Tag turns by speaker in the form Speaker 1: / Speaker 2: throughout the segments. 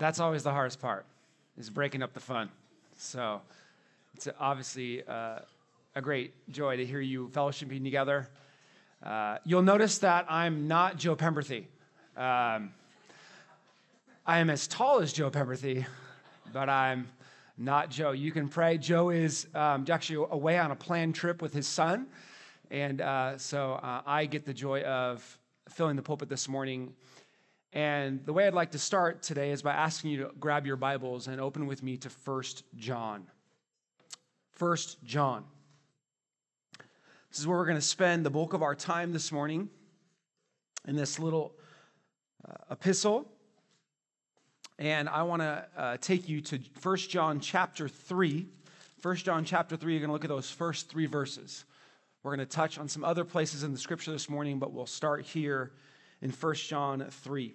Speaker 1: that's always the hardest part, is breaking up the fun. So it's obviously uh, a great joy to hear you fellowshipping together. Uh, you'll notice that I'm not Joe Pemberthy. Um, I am as tall as Joe Pemberthy, but I'm not Joe. You can pray. Joe is um, actually away on a planned trip with his son. And uh, so uh, I get the joy of filling the pulpit this morning. And the way I'd like to start today is by asking you to grab your Bibles and open with me to 1 John. 1 John. This is where we're going to spend the bulk of our time this morning in this little uh, epistle. And I want to uh, take you to 1 John chapter 3. 1 John chapter 3, you're going to look at those first three verses. We're going to touch on some other places in the scripture this morning, but we'll start here in 1 John 3.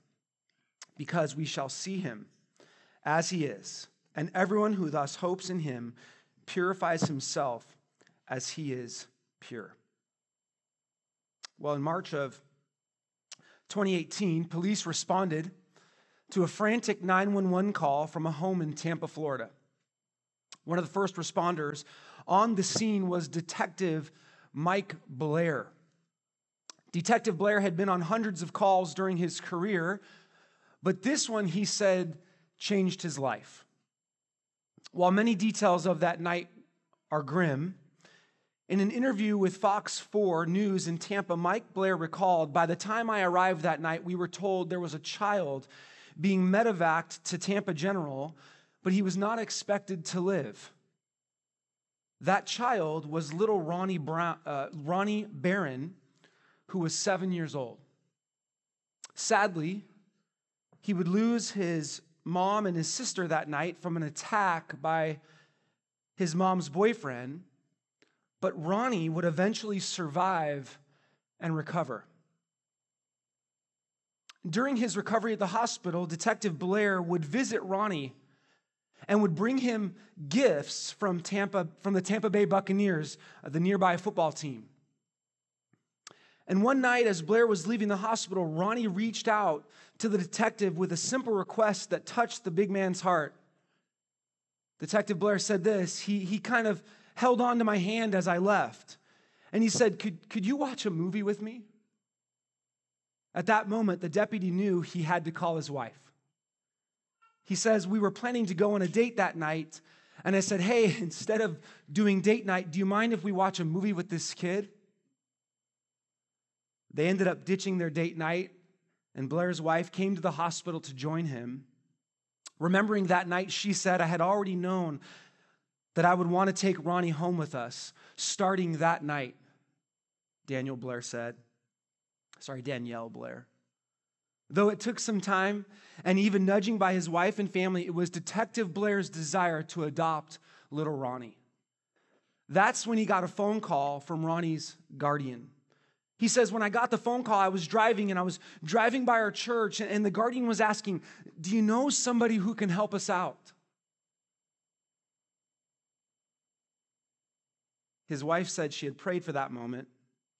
Speaker 1: because we shall see him as he is. And everyone who thus hopes in him purifies himself as he is pure. Well, in March of 2018, police responded to a frantic 911 call from a home in Tampa, Florida. One of the first responders on the scene was Detective Mike Blair. Detective Blair had been on hundreds of calls during his career, but this one, he said, changed his life. While many details of that night are grim, in an interview with Fox 4 News in Tampa, Mike Blair recalled By the time I arrived that night, we were told there was a child being medevaced to Tampa General but he was not expected to live. That child was little Ronnie, Brown, uh, Ronnie Barron, who was seven years old. Sadly, he would lose his mom and his sister that night from an attack by his mom's boyfriend, but Ronnie would eventually survive and recover. During his recovery at the hospital, Detective Blair would visit Ronnie and would bring him gifts from Tampa from the Tampa Bay Buccaneers, uh, the nearby football team. And one night, as Blair was leaving the hospital, Ronnie reached out to the detective with a simple request that touched the big man's heart. Detective Blair said this he, he kind of held on to my hand as I left. And he said, could, could you watch a movie with me? At that moment, the deputy knew he had to call his wife. He says, We were planning to go on a date that night. And I said, Hey, instead of doing date night, do you mind if we watch a movie with this kid? They ended up ditching their date night, and Blair's wife came to the hospital to join him. Remembering that night, she said, I had already known that I would want to take Ronnie home with us starting that night. Daniel Blair said, Sorry, Danielle Blair. Though it took some time and even nudging by his wife and family, it was Detective Blair's desire to adopt little Ronnie. That's when he got a phone call from Ronnie's guardian. He says, When I got the phone call, I was driving and I was driving by our church, and the guardian was asking, Do you know somebody who can help us out? His wife said she had prayed for that moment,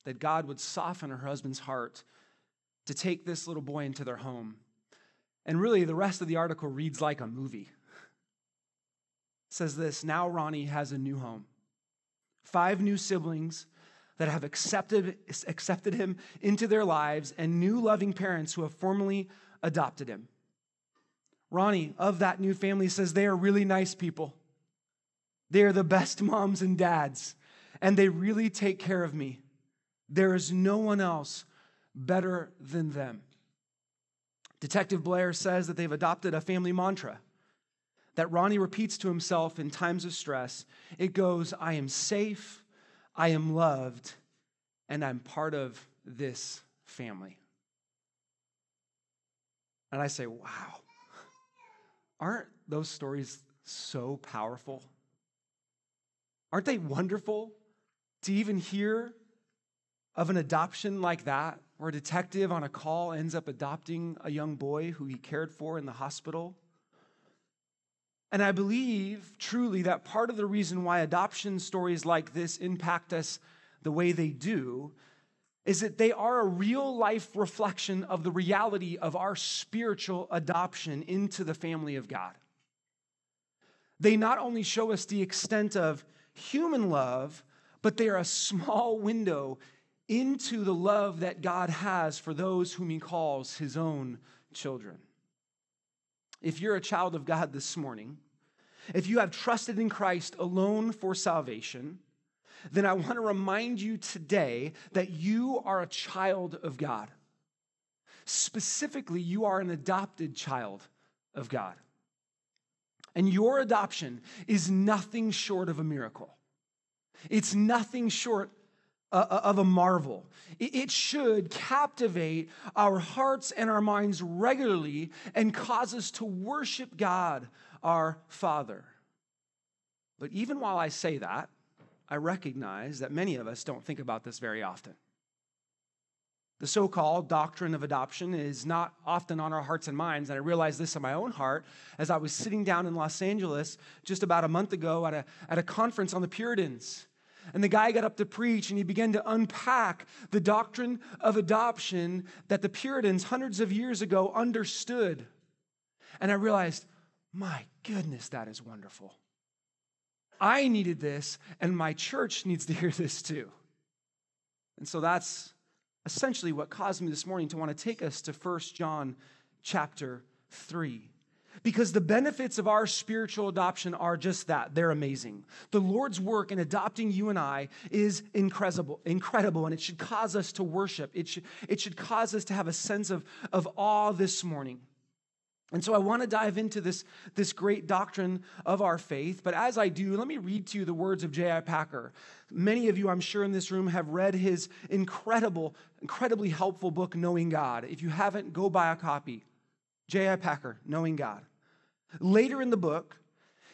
Speaker 1: that God would soften her husband's heart to take this little boy into their home. And really, the rest of the article reads like a movie. It says this Now Ronnie has a new home, five new siblings that have accepted, accepted him into their lives, and new loving parents who have formally adopted him. Ronnie, of that new family, says they are really nice people. They are the best moms and dads, and they really take care of me. There is no one else better than them. Detective Blair says that they've adopted a family mantra that Ronnie repeats to himself in times of stress. It goes, I am safe, I am loved, and I'm part of this family. And I say, wow, aren't those stories so powerful? Aren't they wonderful to even hear of an adoption like that, where a detective on a call ends up adopting a young boy who he cared for in the hospital? And I believe truly that part of the reason why adoption stories like this impact us the way they do is that they are a real life reflection of the reality of our spiritual adoption into the family of God. They not only show us the extent of human love, but they are a small window into the love that God has for those whom He calls His own children. If you're a child of God this morning, if you have trusted in Christ alone for salvation, then I want to remind you today that you are a child of God. Specifically, you are an adopted child of God. And your adoption is nothing short of a miracle. It's nothing short Uh, uh, of a marvel. It should captivate our hearts and our minds regularly and cause us to worship God, our Father. But even while I say that, I recognize that many of us don't think about this very often. The so called doctrine of adoption is not often on our hearts and minds. And I realized this in my own heart as I was sitting down in Los Angeles just about a month ago at a, at a conference on the Puritans. And the guy got up to preach and he began to unpack the doctrine of adoption that the Puritans hundreds of years ago understood. And I realized, my goodness, that is wonderful. I needed this, and my church needs to hear this too. And so that's essentially what caused me this morning to want to take us to 1 John chapter 3. Because the benefits of our spiritual adoption are just that. They're amazing. The Lord's work in adopting you and I is incredible, incredible, and it should cause us to worship. It should, it should cause us to have a sense of, of awe this morning. And so I want to dive into this, this great doctrine of our faith. But as I do, let me read to you the words of J.I. Packer. Many of you, I'm sure, in this room have read his incredible, incredibly helpful book, Knowing God. If you haven't, go buy a copy. J.I. Packer, Knowing God. Later in the book,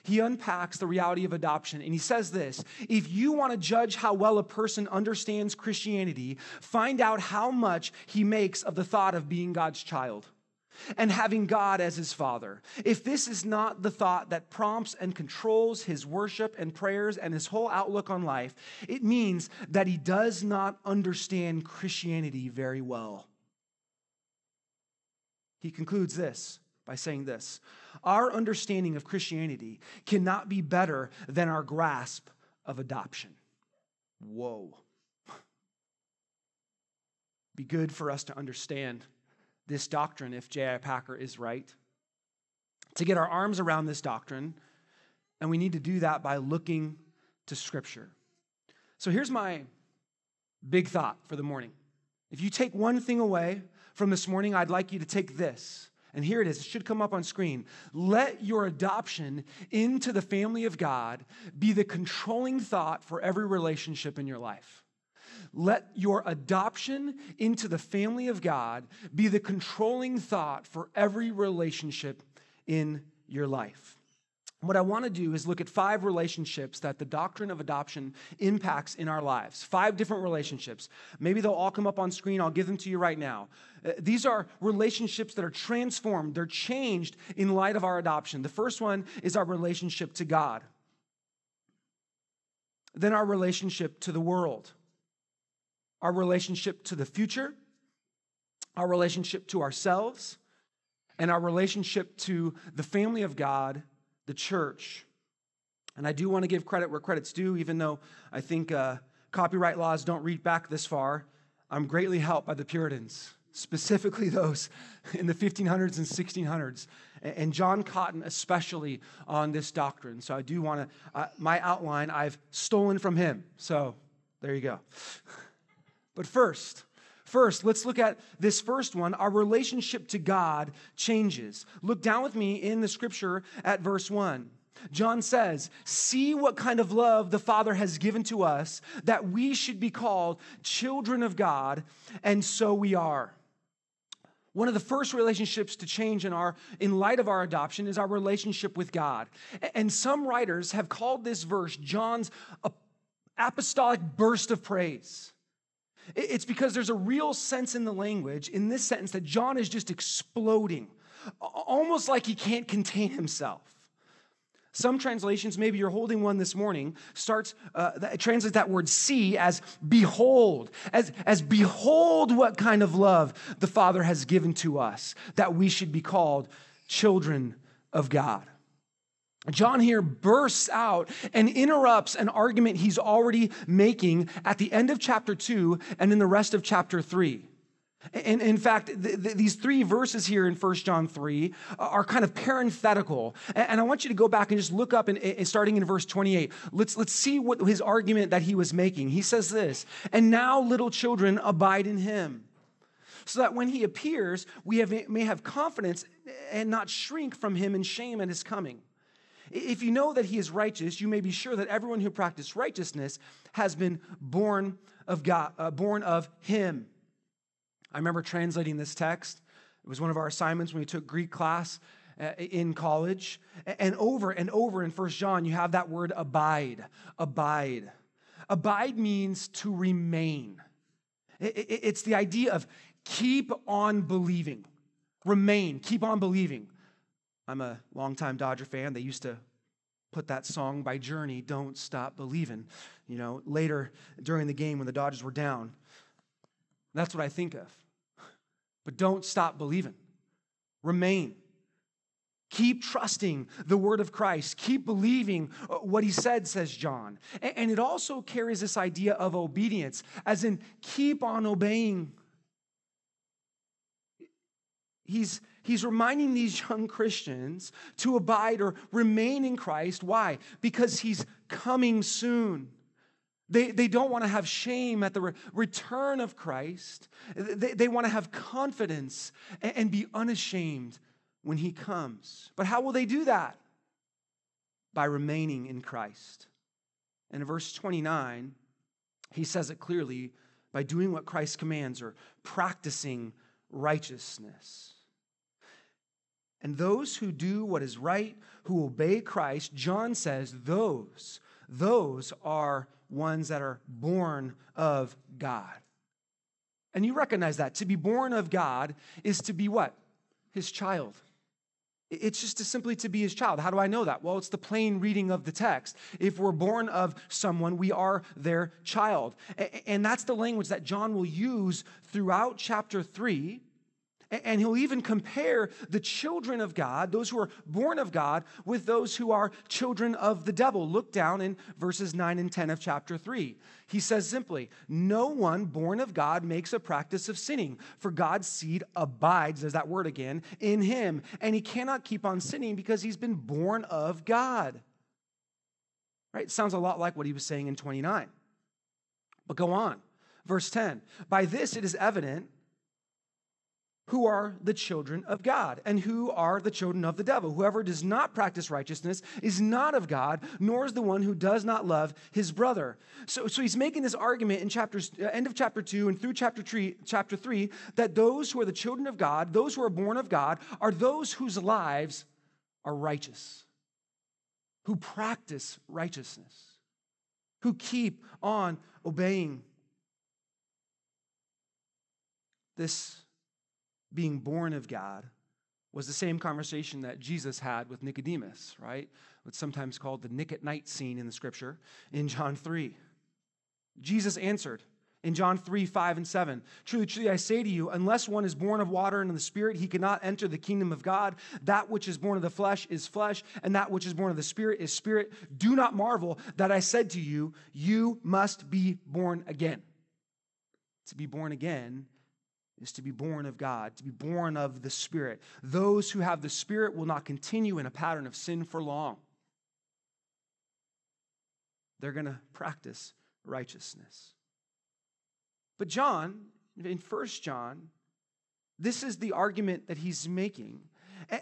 Speaker 1: he unpacks the reality of adoption and he says this If you want to judge how well a person understands Christianity, find out how much he makes of the thought of being God's child and having God as his father. If this is not the thought that prompts and controls his worship and prayers and his whole outlook on life, it means that he does not understand Christianity very well. He concludes this by saying this Our understanding of Christianity cannot be better than our grasp of adoption. Whoa. Be good for us to understand this doctrine if J.I. Packer is right, to get our arms around this doctrine, and we need to do that by looking to Scripture. So here's my big thought for the morning. If you take one thing away from this morning, I'd like you to take this. And here it is, it should come up on screen. Let your adoption into the family of God be the controlling thought for every relationship in your life. Let your adoption into the family of God be the controlling thought for every relationship in your life. What I want to do is look at five relationships that the doctrine of adoption impacts in our lives. Five different relationships. Maybe they'll all come up on screen. I'll give them to you right now. Uh, these are relationships that are transformed, they're changed in light of our adoption. The first one is our relationship to God, then our relationship to the world our relationship to the future, our relationship to ourselves, and our relationship to the family of God, the church. And I do want to give credit where credit's due, even though I think uh, copyright laws don't reach back this far. I'm greatly helped by the Puritans, specifically those in the 1500s and 1600s, and John Cotton especially on this doctrine. So I do want to, uh, my outline I've stolen from him. So there you go. But first, First, let's look at this first one. Our relationship to God changes. Look down with me in the scripture at verse 1. John says, See what kind of love the Father has given to us that we should be called children of God, and so we are. One of the first relationships to change in our in light of our adoption is our relationship with God. And some writers have called this verse John's apostolic burst of praise. It's because there's a real sense in the language in this sentence that John is just exploding, almost like he can't contain himself. Some translations, maybe you're holding one this morning, starts uh, that, translates that word see as behold, as, as behold what kind of love the Father has given to us, that we should be called children of God. John here bursts out and interrupts an argument he's already making at the end of chapter 2 and in the rest of chapter 3. And in fact, th- th- these three verses here in 1 John 3 are kind of parenthetical. And I want you to go back and just look up, in, starting in verse 28. Let's, let's see what his argument that he was making. He says this And now, little children, abide in him, so that when he appears, we have, may have confidence and not shrink from him in shame at his coming. If you know that he is righteous, you may be sure that everyone who practices righteousness has been born of God, uh, born of him. I remember translating this text. It was one of our assignments when we took Greek class uh, in college. And over and over in First John, you have that word abide. Abide. Abide means to remain. It's the idea of keep on believing, remain, keep on believing. I'm a longtime Dodger fan. They used to put that song by Journey, Don't Stop Believing, you know, later during the game when the Dodgers were down. That's what I think of. But don't stop believing. Remain. Keep trusting the word of Christ. Keep believing uh, what he said, says John. And it also carries this idea of obedience, as in keep on obeying. He's, he's reminding these young Christians to abide or remain in Christ. Why? Because he's coming soon. They, they don't want to have shame at the re- return of Christ. They, they want to have confidence and, and be unashamed when he comes. But how will they do that? By remaining in Christ. And in verse 29, he says it clearly by doing what Christ commands or practicing righteousness. And those who do what is right, who obey Christ, John says, those, those are ones that are born of God. And you recognize that. To be born of God is to be what? His child. It's just to simply to be his child. How do I know that? Well, it's the plain reading of the text. If we're born of someone, we are their child. And that's the language that John will use throughout chapter 3 and he'll even compare the children of God, those who are born of God, with those who are children of the devil. Look down in verses 9 and 10 of chapter 3. He says simply, No one born of God makes a practice of sinning, for God's seed abides, there's that word again, in him. And he cannot keep on sinning because he's been born of God. Right? Sounds a lot like what he was saying in 29. But go on. Verse 10 By this it is evident who are the children of God and who are the children of the devil. Whoever does not practice righteousness is not of God, nor is the one who does not love his brother. So, so he's making this argument in chapters, uh, end of chapter two and through chapter three, chapter three, that those who are the children of God, those who are born of God, are those whose lives are righteous, who practice righteousness, who keep on obeying. This being born of God was the same conversation that Jesus had with Nicodemus, right? What's sometimes called the Nick at night scene in the scripture in John 3. Jesus answered in John 3, 5, and 7. Truly, truly, I say to you, unless one is born of water and of the Spirit, he cannot enter the kingdom of God. That which is born of the flesh is flesh, and that which is born of the Spirit is spirit. Do not marvel that I said to you, you must be born again. To be born again is to be born of God, to be born of the Spirit. Those who have the Spirit will not continue in a pattern of sin for long. They're going to practice righteousness. But John, in First John, this is the argument that he's making.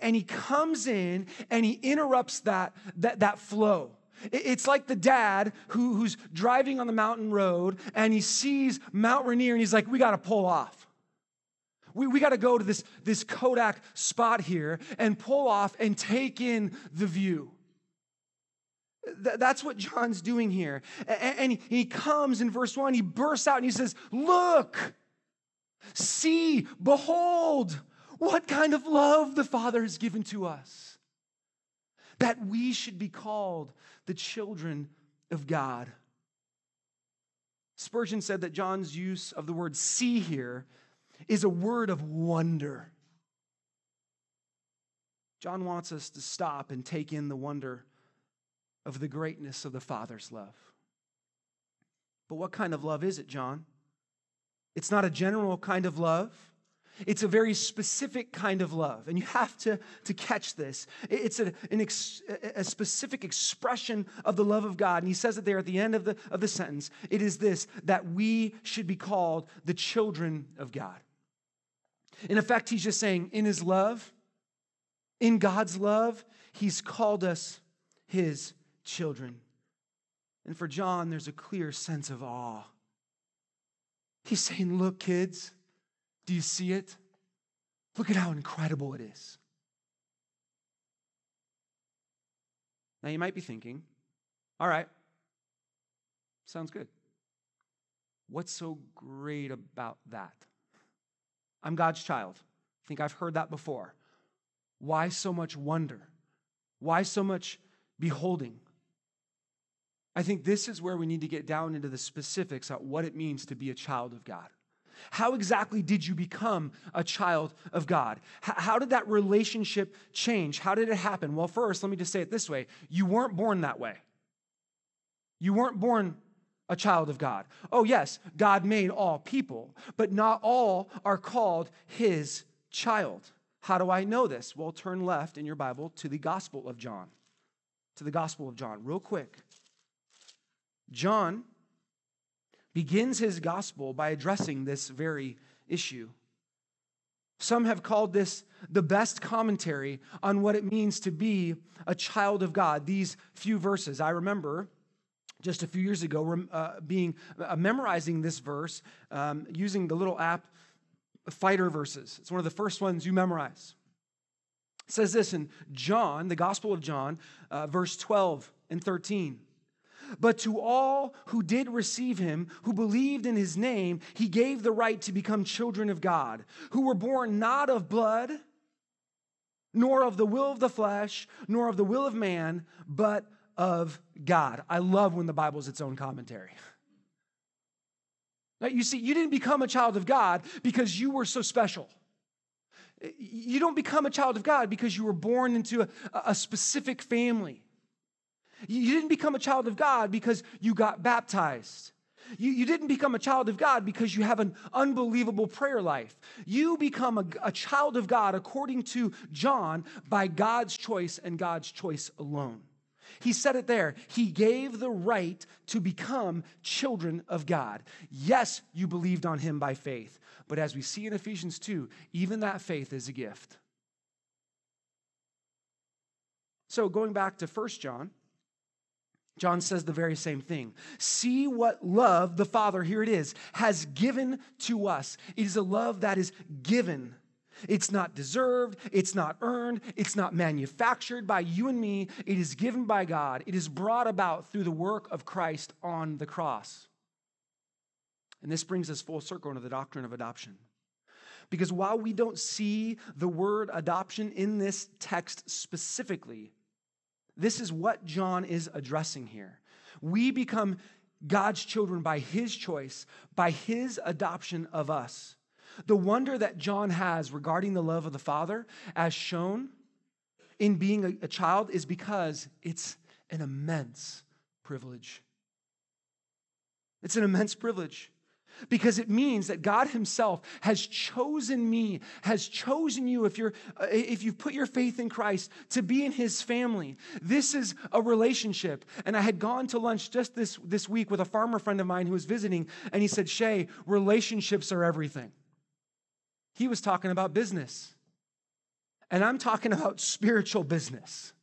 Speaker 1: And he comes in and he interrupts that, that, that flow. It's like the dad who, who's driving on the mountain road and he sees Mount Rainier and he's like, we got to pull off We, we got to go to this, this Kodak spot here and pull off and take in the view. Th- that's what John's doing here. And, and he, comes in verse 1, he bursts out and he says, Look, see, behold, what kind of love the Father has given to us, that we should be called the children of God. Spurgeon said that John's use of the word see here is a word of wonder. John wants us to stop and take in the wonder of the greatness of the Father's love. But what kind of love is it, John? It's not a general kind of love. It's a very specific kind of love, and you have to, to catch this. It's a, ex, a specific expression of the love of God. And he says it there at the end of the, of the sentence. It is this that we should be called the children of God. In effect, he's just saying, in his love, in God's love, he's called us his children. And for John, there's a clear sense of awe. He's saying, Look, kids, do you see it? Look at how incredible it is. Now, you might be thinking, all right, sounds good. What's so great about that? I'm God's child. I think I've heard that before. Why so much wonder? Why so much beholding? I think this is where we need to get down into the specifics of what it means to be a child of God. How exactly did you become a child of God? how did that relationship change? How did it happen? Well, first, let me just say it this way you weren't born that way. You weren't born a child of God. Oh, yes, God made all people, but not all are called his child. How do I know this? Well, turn left in your Bible to the Gospel of John. To the Gospel of John, real quick. John begins his gospel by addressing this very issue. Some have called this the best commentary on what it means to be a child of God. These few verses. I remember just a few years ago uh, being uh, memorizing this verse um, using the little app Fighter Verses. It's one of the first ones you memorize. It says this in John, the Gospel of John, uh, verse 12 and 13. But to all who did receive him, who believed in his name, he gave the right to become children of God, who were born not of blood, nor of the will of the flesh, nor of the will of man, but of God. I love when the Bible is its own commentary. Now, you see, you didn't become a child of God because you were so special. You don't become a child of God because you were born into a, a specific family. You didn't become a child of God because you got baptized. You, you didn't become a child of God because you have an unbelievable prayer life. You become a, a child of God, according to John, by God's choice and God's choice alone. He said it there. He gave the right to become children of God. Yes, you believed on him by faith. But as we see in Ephesians 2, even that faith is a gift. So going back to 1 John, John says the very same thing. See what love the Father, here it is, has given to us. It is a love that is given. It's not deserved, it's not earned, it's not manufactured by you and me. It is given by God. It is brought about through the work of Christ on the cross. And this brings us full circle into the doctrine of adoption. Because while we don't see the word adoption in this text specifically, this is what John is addressing here. We become God's children by his choice, by his adoption of us. The wonder that John has regarding the love of the Father, as shown in being a, a child, is because it's an immense privilege. It's an immense privilege because it means that God himself has chosen me, has chosen you if you're uh, if you've put your faith in Christ to be in his family. This is a relationship. And I had gone to lunch just this this week with a farmer friend of mine who was visiting and he said, "Shay, relationships are everything." He was talking about business. And I'm talking about spiritual business.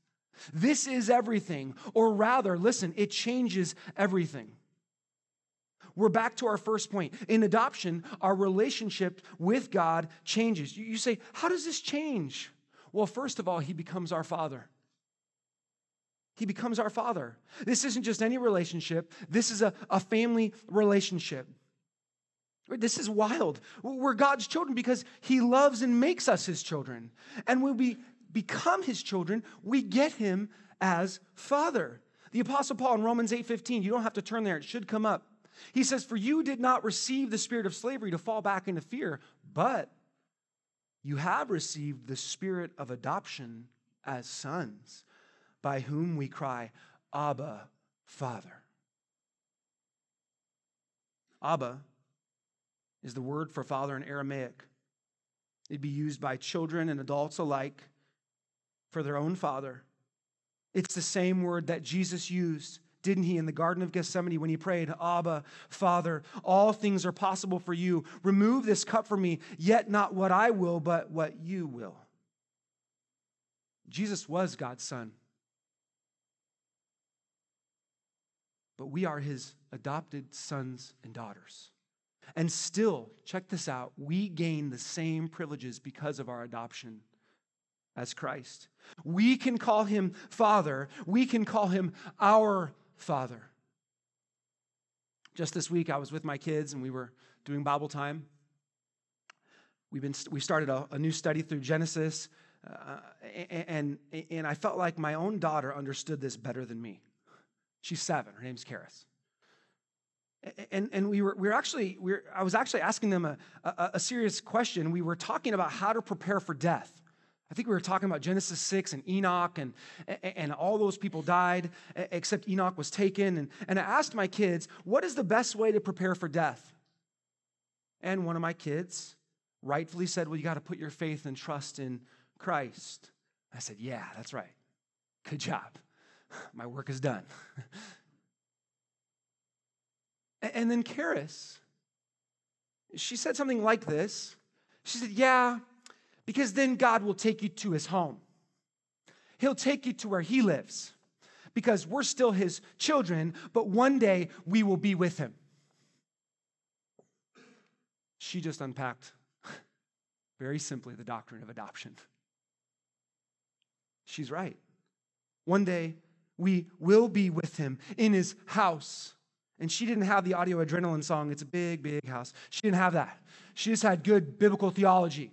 Speaker 1: This is everything, or rather, listen, it changes everything. we're back to our first point. In adoption, our relationship with God changes. You, say, How does this change? Well, first of all, He becomes our Father. He becomes our Father. This isn't just any relationship, this is a, a family relationship. This is wild. We're God's children because He loves and makes us His children. And when we become His children, we get Him as Father. The Apostle Paul in Romans 8:15, you don't have to turn there, it should come up. He says, For you did not receive the spirit of slavery to fall back into fear, but you have received the spirit of adoption as sons, by whom we cry, Abba, Father. Abba is the word for father in Aramaic. It'd be used by children and adults alike for their own father. It's the same word that Jesus used, didn't he, in the Garden of Gethsemane when he prayed, Abba, Father, all things are possible for you. Remove this cup from me, yet not what I will, but what you will. Jesus was God's son. But we are his adopted sons and daughters. And still, check this out, we gain the same privileges because of our adoption as Christ. We can call him Father, we can call him our Father. Just this week, I was with my kids and we were doing Bible time. We've been, we started a, a new study through Genesis, uh, and, and I felt like my own daughter understood this better than me. She's seven, her name's Karis and, and we were, we were actually we were, i was actually asking them a, a, a, serious question. We were talking about how to prepare for death. I think we were talking about genesis 6 and enoch and, and all those people died except enoch was taken. And, and i asked my kids what is the best way to prepare for death? And one of my kids rightfully said well you got to put your faith and trust in christ. I said yeah that's right. Good job. My work is done And then Karis, she said something like this. She said, Yeah, because then God will take you to his home. He'll take you to where he lives because we're still his children, but one day we will be with him. She just unpacked very simply the doctrine of adoption. She's right. One day we will be with him in his house. And she didn't have the audio adrenaline song, It's a Big, Big House. She didn't have that. She just had good biblical theology.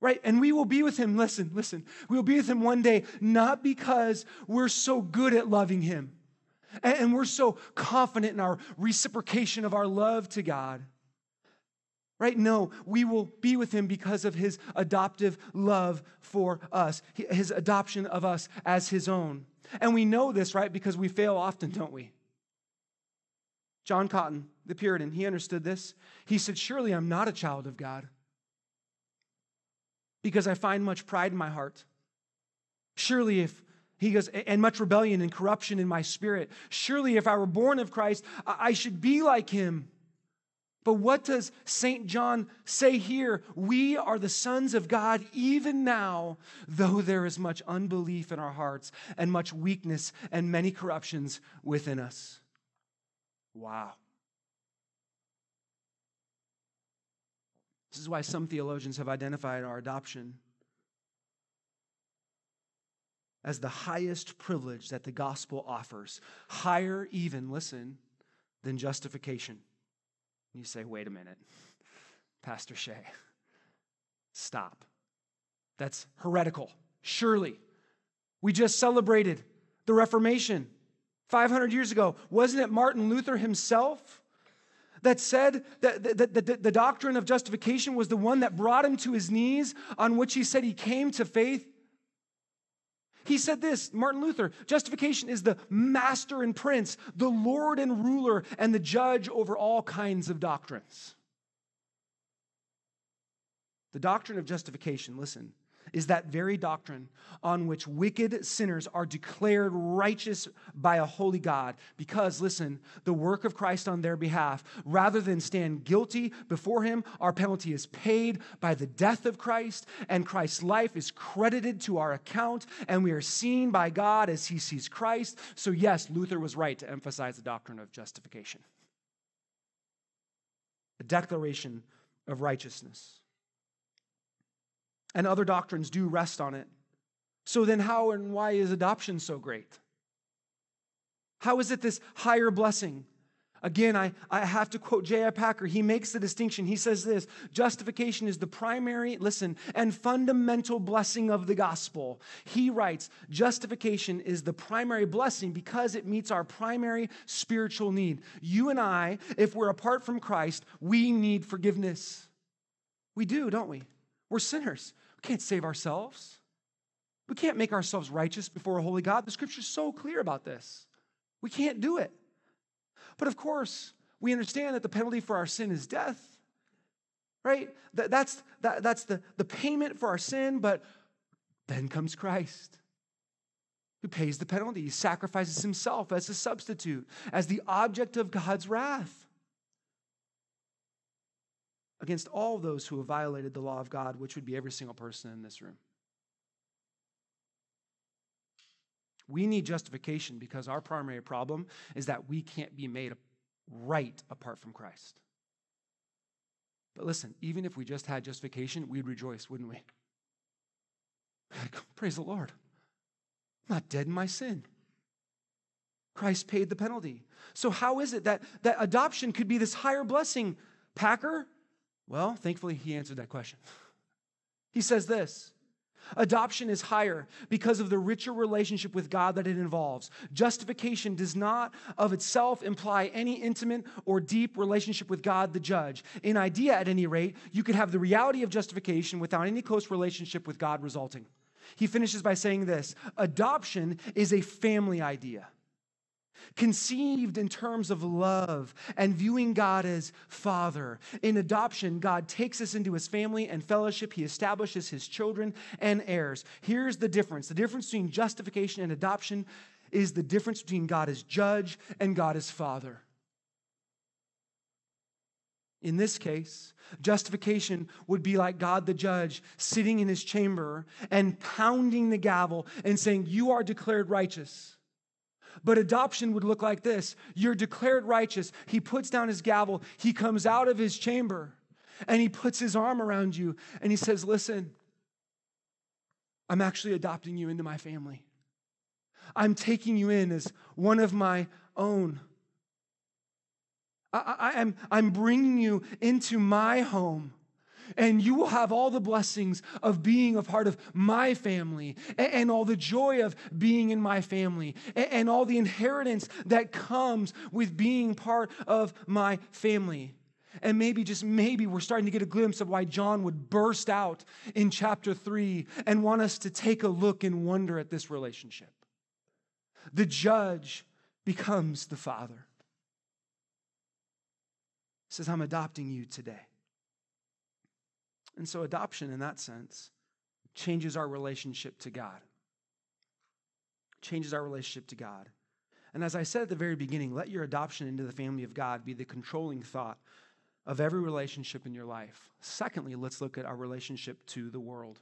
Speaker 1: Right? And we will be with him. Listen, listen. We will be with him one day, not because we're so good at loving him and we're so confident in our reciprocation of our love to God. Right? No, we will be with him because of his adoptive love for us, his adoption of us as his own. And we know this, right, because we fail often, don't we? John Cotton, the Puritan, he understood this. He said, Surely I'm not a child of God because I find much pride in my heart. Surely if he goes, and much rebellion and corruption in my spirit. Surely, if I were born of Christ, I should be like him. But what does St. John say here? We are the sons of God even now, though there is much unbelief in our hearts and much weakness and many corruptions within us. Wow. This is why some theologians have identified our adoption as the highest privilege that the gospel offers, higher even, listen, than justification. You say, wait a minute, Pastor Shay, stop. That's heretical. Surely. We just celebrated the Reformation 500 years ago. Wasn't it Martin Luther himself that said that the, the, the, the, doctrine of justification was the one that brought him to his knees, on which he said he came to faith he said this, Martin Luther justification is the master and prince, the Lord and ruler, and the judge over all kinds of doctrines. The doctrine of justification, listen, is that very doctrine on which wicked sinners are declared righteous by a holy God. Because, listen, the work of Christ on their behalf, rather than stand guilty before Him, our penalty is paid by the death of Christ, and Christ's life is credited to our account, and we are seen by God as He sees Christ. So, yes, Luther was right to emphasize the doctrine of justification, a declaration of righteousness and other doctrines do rest on it. So then, how and why is adoption so great? How is it this higher blessing? Again, I, I have to quote J.I. Packer. He makes the distinction. He says this justification is the primary, listen, and fundamental blessing of the gospel. He writes, justification is the primary blessing because it meets our primary spiritual need. You and I, if we're apart from Christ, we need forgiveness. We do, don't we? We're sinners. We can't save ourselves. We can't make ourselves righteous before a holy God. The scripture's so clear about this. We can't do it. But of course, we understand that the penalty for our sin is death. Right? That, that's that, that's the, the payment for our sin, but then comes Christ who pays the penalty. He sacrifices himself as a substitute, as the object of God's wrath against all those who have violated the law of God, which would be every single person in this room. We need justification because our primary problem is that we can't be made right apart from Christ. But listen, even if we just had justification, we'd rejoice, wouldn't we? Praise the Lord. I'm not dead in my sin. Christ paid the penalty. So, how is it that, that adoption could be this higher blessing? Packer, well, thankfully, he answered that question. He says this Adoption is higher because of the richer relationship with God that it involves. Justification does not of itself imply any intimate or deep relationship with God the judge. In idea, at any rate, you could have the reality of justification without any close relationship with God resulting. He finishes by saying this Adoption is a family idea conceived in terms of love and viewing God as Father. In adoption, God takes us into his family and fellowship. He establishes his children and heirs. Here's the difference the difference between justification and adoption is the difference between God as judge and God as Father. In this case, justification would be like God the judge sitting in his chamber and pounding the gavel and saying, You are declared righteous. But adoption would look like this You're declared righteous. He puts down his gavel, he comes out of his chamber, and he puts his arm around you and he says, Listen, I'm actually adopting you into my family. I'm taking you in as one of my own. I, am I'm, I'm bringing you into my home and you will have all the blessings of being a part of my family and, all the joy of being in my family and all the inheritance that comes with being part of my family. And maybe, just maybe, we're starting to get a glimpse of why John would burst out in chapter three and want us to take a look and wonder at this relationship. The judge becomes the father. He says, I'm adopting you today. And so, adoption in that sense changes our relationship to God. Changes our relationship to God. And as I said at the very beginning, let your adoption into the family of God be the controlling thought of every relationship in your life. Secondly, let's look at our relationship to the world.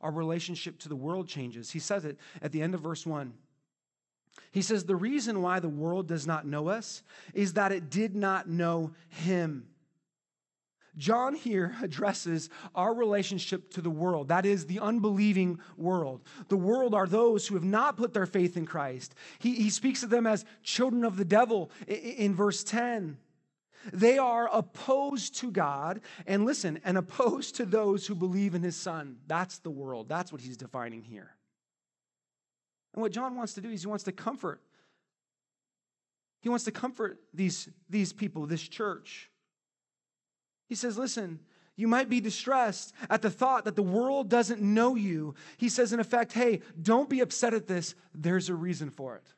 Speaker 1: Our relationship to the world changes. He says it at the end of verse 1. He says, The reason why the world does not know us is that it did not know him. John here addresses our relationship to the world, that is, the unbelieving world. The world are those who have not put their faith in Christ. He, he speaks of them as children of the devil in, in verse 10. They are opposed to God, and listen, and opposed to those who believe in his Son. That's the world. That's what he's defining here. And what John wants to do is he wants to comfort. He wants to comfort these, these people, this church. He says, Listen, you might be distressed at the thought that the world doesn't know you. He says, in effect, hey, don't be upset at this. There's a reason for it.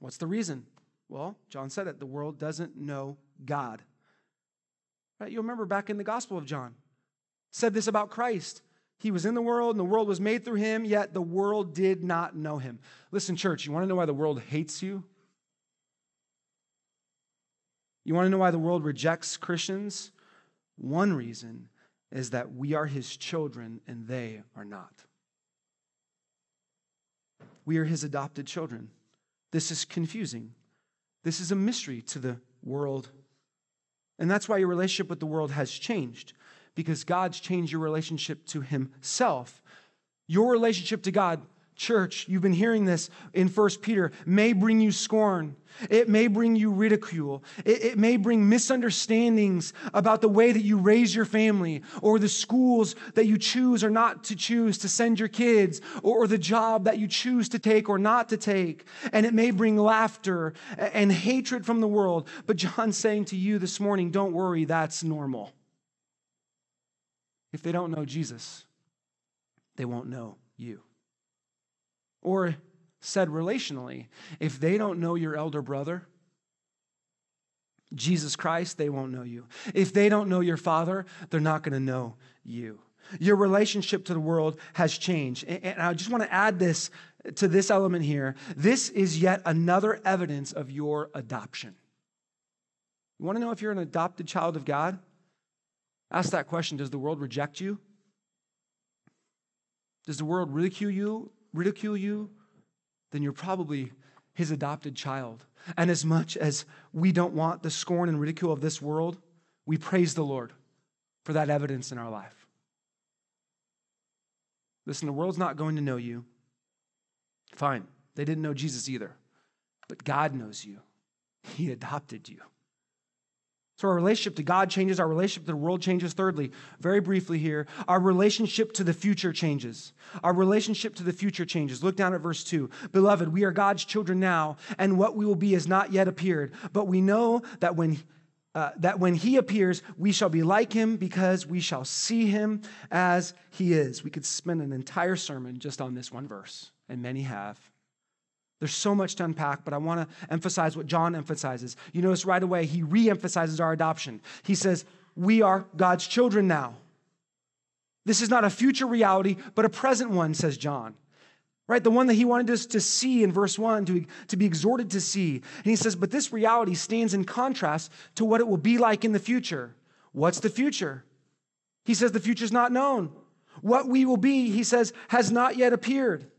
Speaker 1: What's the reason? Well, John said it the world doesn't know God. Right? You remember back in the Gospel of John, said this about Christ. He was in the world, and the world was made through him, yet the world did not know him. Listen, church, you want to know why the world hates you? You want to know why the world rejects Christians? One reason is that we are his children and they are not. We are his adopted children. This is confusing. This is a mystery to the world. And that's why your relationship with the world has changed, because God's changed your relationship to himself. Your relationship to God church, you've been hearing this in First Peter, may bring you scorn. It may bring you ridicule. It, it, may bring misunderstandings about the way that you raise your family or the schools that you choose or not to choose to send your kids or, or the job that you choose to take or not to take. And it may bring laughter and hatred from the world. But John's saying to you this morning, don't worry, that's normal. If they don't know Jesus, they won't know you. Or said relationally, if they don't know your elder brother, Jesus Christ, they won't know you. If they don't know your father, they're not going to know you. Your relationship to the world has changed. And I just want to add this to this element here. This is yet another evidence of your adoption. You want to know if you're an adopted child of God? Ask that question Does the world reject you? Does the world ridicule you ridicule you, then you're probably his adopted child. And as much as we don't want the scorn and ridicule of this world, we praise the Lord for that evidence in our life. Listen, the world's not going to know you. Fine, they didn't know Jesus either, but God knows you. He adopted you. So our relationship to God changes, our relationship to the world changes. Thirdly, very briefly here, our relationship to the future changes. Our relationship to the future changes. Look down at verse 2. Beloved, we are God's children now, and what we will be has not yet appeared. But we know that when uh, that when he appears, we shall be like him because we shall see him as he is. We could spend an entire sermon just on this one verse, and many have. There's so much to unpack, but I want to emphasize what John emphasizes. You notice right away, he re emphasizes our adoption. He says, We are God's children now. This is not a future reality, but a present one, says John. Right? The one that he wanted us to see in verse 1, to, to be exhorted to see. And he says, But this reality stands in contrast to what it will be like in the future. What's the future? He says, The future's not known. What we will be, he says, has not yet appeared.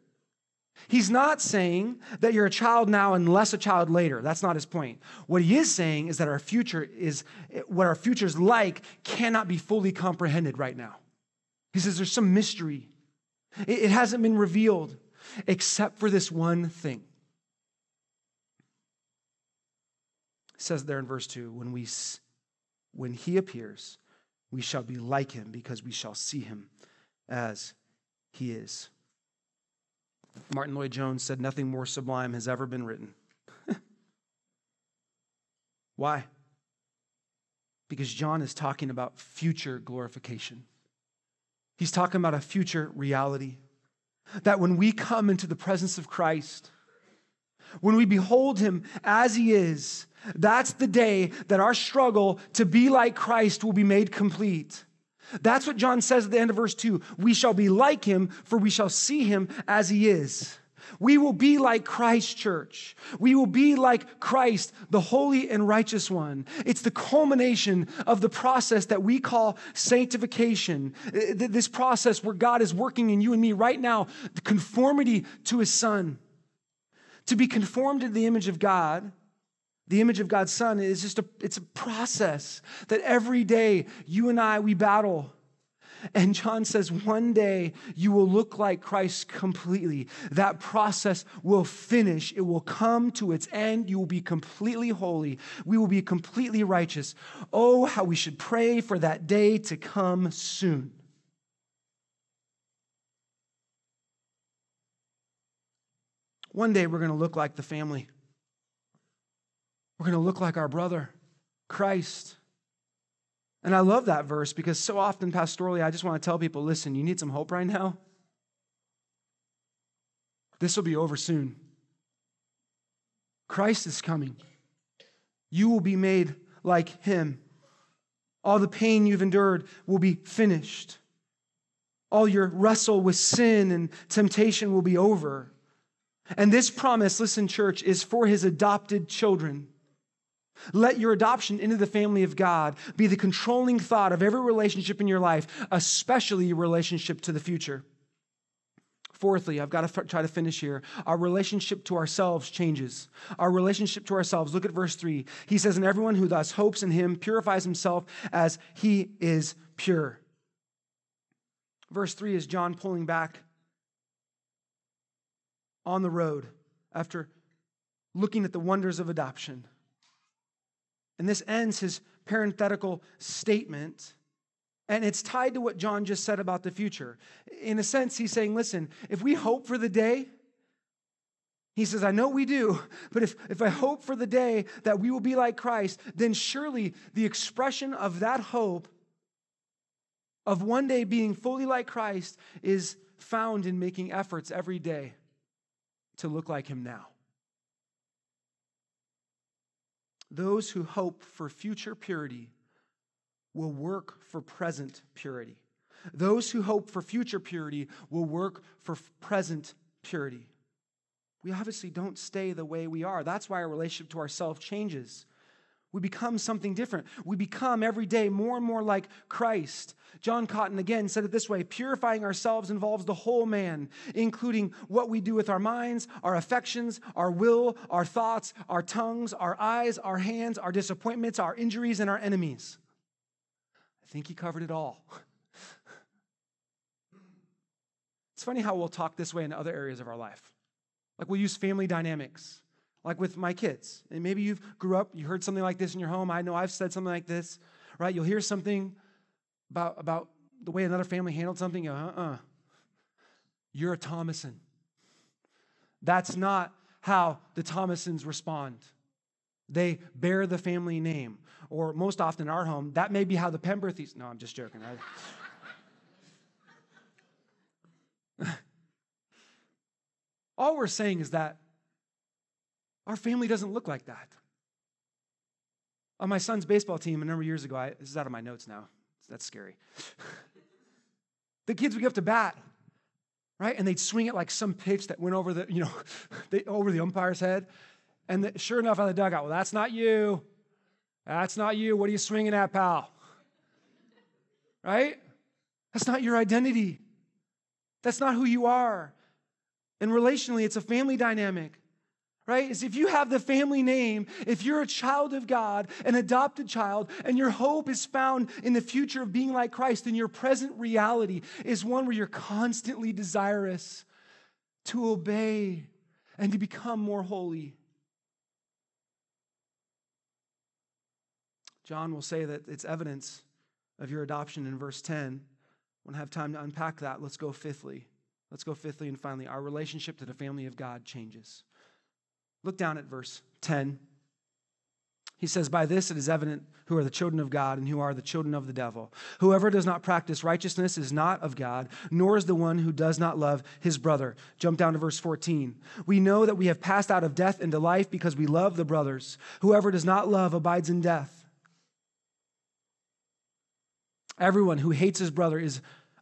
Speaker 1: He's not saying that you're a child now and less a child later. That's not his point. What he is saying is that our future is what our future is like cannot be fully comprehended right now. He says there's some mystery. It hasn't been revealed except for this one thing. It says there in verse 2 when we when he appears we shall be like him because we shall see him as he is. Martyn Lloyd-Jones said, Nothing more sublime has ever been written. Why? Because John is talking about future glorification. He's talking about a future reality. That when we come into the presence of Christ, when we behold him as he is, that's the day that our struggle to be like Christ will be made complete. That's what John says at the end of verse 2. We shall be like him, for we shall see him as he is. We will be like Christ, church. We will be like Christ, the holy and righteous one. It's the culmination of the process that we call sanctification. Uh, this process where God is working in you and me right now, the conformity to his son. To be conformed to the image of God the image of God's son is just a it's a process that every day you and I we battle. And John says, one day you will look like Christ completely. That process will finish. It will come to its end. You will be completely holy. We will be completely righteous. Oh, how we should pray for that day to come soon. One day we're going to look like the family. We're going to look like our brother, Christ. And I love that verse because so often pastorally, I just want to tell people listen, you need some hope right now? This will be over soon. Christ is coming. You will be made like him. All the pain you've endured will be finished.
Speaker 2: All your wrestle with sin and temptation will be over. And this promise, listen, church, is for his adopted children. Let your adoption into the family of God be the controlling thought of every relationship in your life, especially your relationship to the future. Fourthly, I've got to try to finish here. Our relationship to ourselves changes. Our relationship to ourselves. Look at verse 3. He says, And everyone who thus hopes in him purifies himself as he is pure. Verse 3 is John pulling back on the road after looking at the wonders of adoption. And this ends his parenthetical statement. And it's tied to what John just said about the future. In a sense, he's saying, listen, if we hope for the day, he says, I know we do, but if, if I hope for the day that we will be like Christ, then surely the expression of that hope of one day being fully like Christ is found in making efforts every day to look like him now. Those who hope for future purity will work for present purity. Those who hope for future purity will work for present purity. We obviously don't stay the way we are. That's why our relationship to ourselves changes. We become something different. We become every day more and more like Christ. John Cotton again said it this way purifying ourselves involves the whole man, including what we do with our minds, our affections, our will, our thoughts, our tongues, our eyes, our hands, our disappointments, our injuries, and our enemies. I think he covered it all. it's funny how we'll talk this way in other areas of our life. Like we'll use family dynamics like with my kids. And maybe you've grew up, you heard something like this in your home. I know I've said something like this, right? You'll hear something about, about the way another family handled something. Uh-uh. You're a Thomason. That's not how the Thomasons respond. They bear the family name. Or most often in our home, that may be how the Pemberthys. No, I'm just joking. All we're saying is that our family doesn't look like that. On my son's baseball team a number of years ago, I, this is out of my notes now. That's scary. the kids would get up to bat, right? And they'd swing it like some pitch that went over the, you know, they, over the umpire's head. And the, sure enough, on the dugout, well, that's not you. That's not you. What are you swinging at, pal? Right? That's not your identity. That's not who you are. And relationally, it's a family dynamic right? Is if you have the family name, if you're a child of God, an adopted child, and your hope is found in the future of being like Christ, then your present reality is one where you're constantly desirous to obey and to become more holy. John will say that it's evidence of your adoption in verse 10. I won't have time to unpack that. Let's go fifthly. Let's go fifthly and finally. Our relationship to the family of God changes. Look down at verse 10. He says, By this it is evident who are the children of God and who are the children of the devil. Whoever does not practice righteousness is not of God, nor is the one who does not love his brother. Jump down to verse 14. We know that we have passed out of death into life because we love the brothers. Whoever does not love abides in death. Everyone who hates his brother is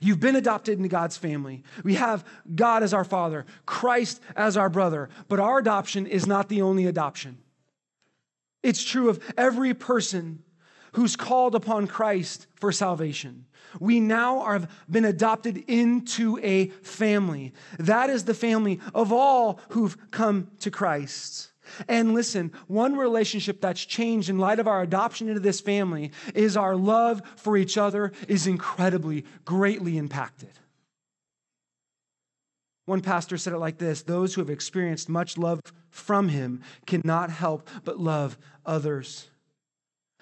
Speaker 2: You've been adopted into God's family. We have God as our father, Christ as our brother, but our adoption is not the only adoption. It's true of every person who's called upon Christ for salvation. We now have been adopted into a family. That is the family of all who've come to Christ. And listen, one relationship that's changed in light of our adoption into this family is our love for each other is incredibly, greatly impacted. One pastor said it like this Those who have experienced much love from him cannot help but love others.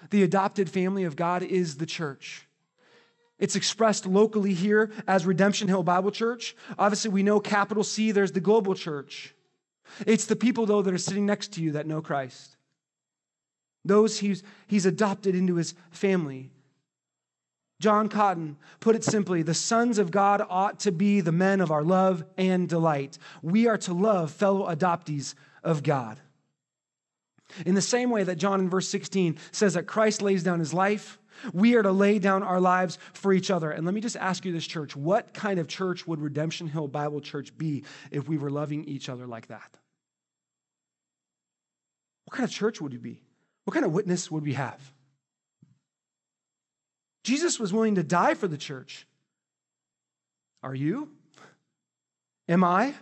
Speaker 2: The adopted family of God is the church. It's expressed locally here as Redemption Hill Bible Church. Obviously, we know capital C, there's the global church. It's the people, though, that are sitting next to you that know Christ. Those he's, he's adopted into his family. John Cotton put it simply the sons of God ought to be the men of our love and delight. We are to love fellow adoptees of God. In the same way that John in verse 16 says that Christ lays down his life, we are to lay down our lives for each other. And let me just ask you this, church what kind of church would Redemption Hill Bible Church be if we were loving each other like that? What kind of church would we be? What kind of witness would we have? Jesus was willing to die for the church. Are you? Am I?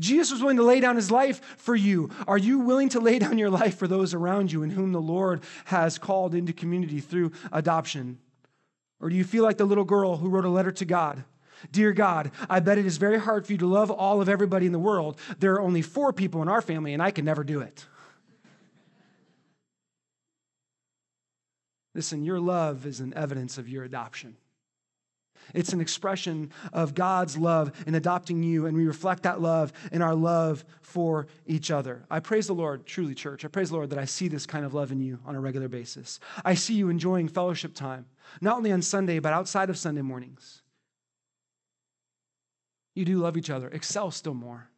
Speaker 2: Jesus was willing to lay down his life for you. Are you willing to lay down your life for those around you in whom the Lord has called into community through adoption? Or do you feel like the little girl who wrote a letter to God? Dear God, I bet it is very hard for you to love all of everybody in the world. There are only four people in our family, and I can never do it. Listen, your love is an evidence of your adoption. It's an expression of God's love in adopting you, and we reflect that love in our love for each other. I praise the Lord, truly, church. I praise the Lord that I see this kind of love in you on a regular basis. I see you enjoying fellowship time, not only on Sunday, but outside of Sunday mornings. You do love each other, excel still more.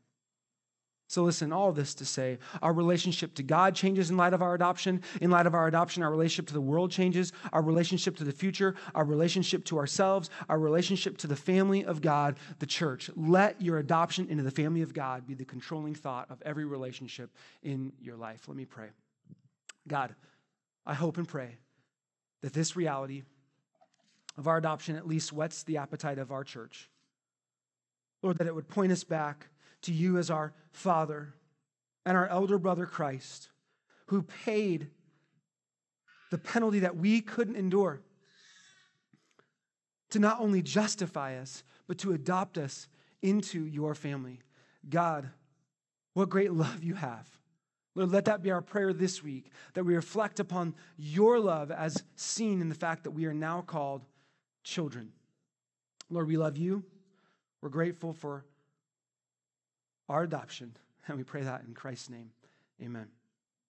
Speaker 2: So, listen, all this to say, our relationship to God changes in light of our adoption. In light of our adoption, our relationship to the world changes. Our relationship to the future, our relationship to ourselves, our relationship to the family of God, the church. Let your adoption into the family of God be the controlling thought of every relationship in your life. Let me pray. God, I hope and pray that this reality of our adoption at least whets the appetite of our church. Lord, that it would point us back to you as our Father and our elder brother Christ, who paid the penalty that we couldn't endure to not only justify us, but to adopt us into your family. God, what great love you have. Lord, let that be our prayer this week, that we reflect upon your love as seen in the fact that we are now called children. Lord, we love you. We're grateful for our adoption. And we pray that in Christ's name. Amen.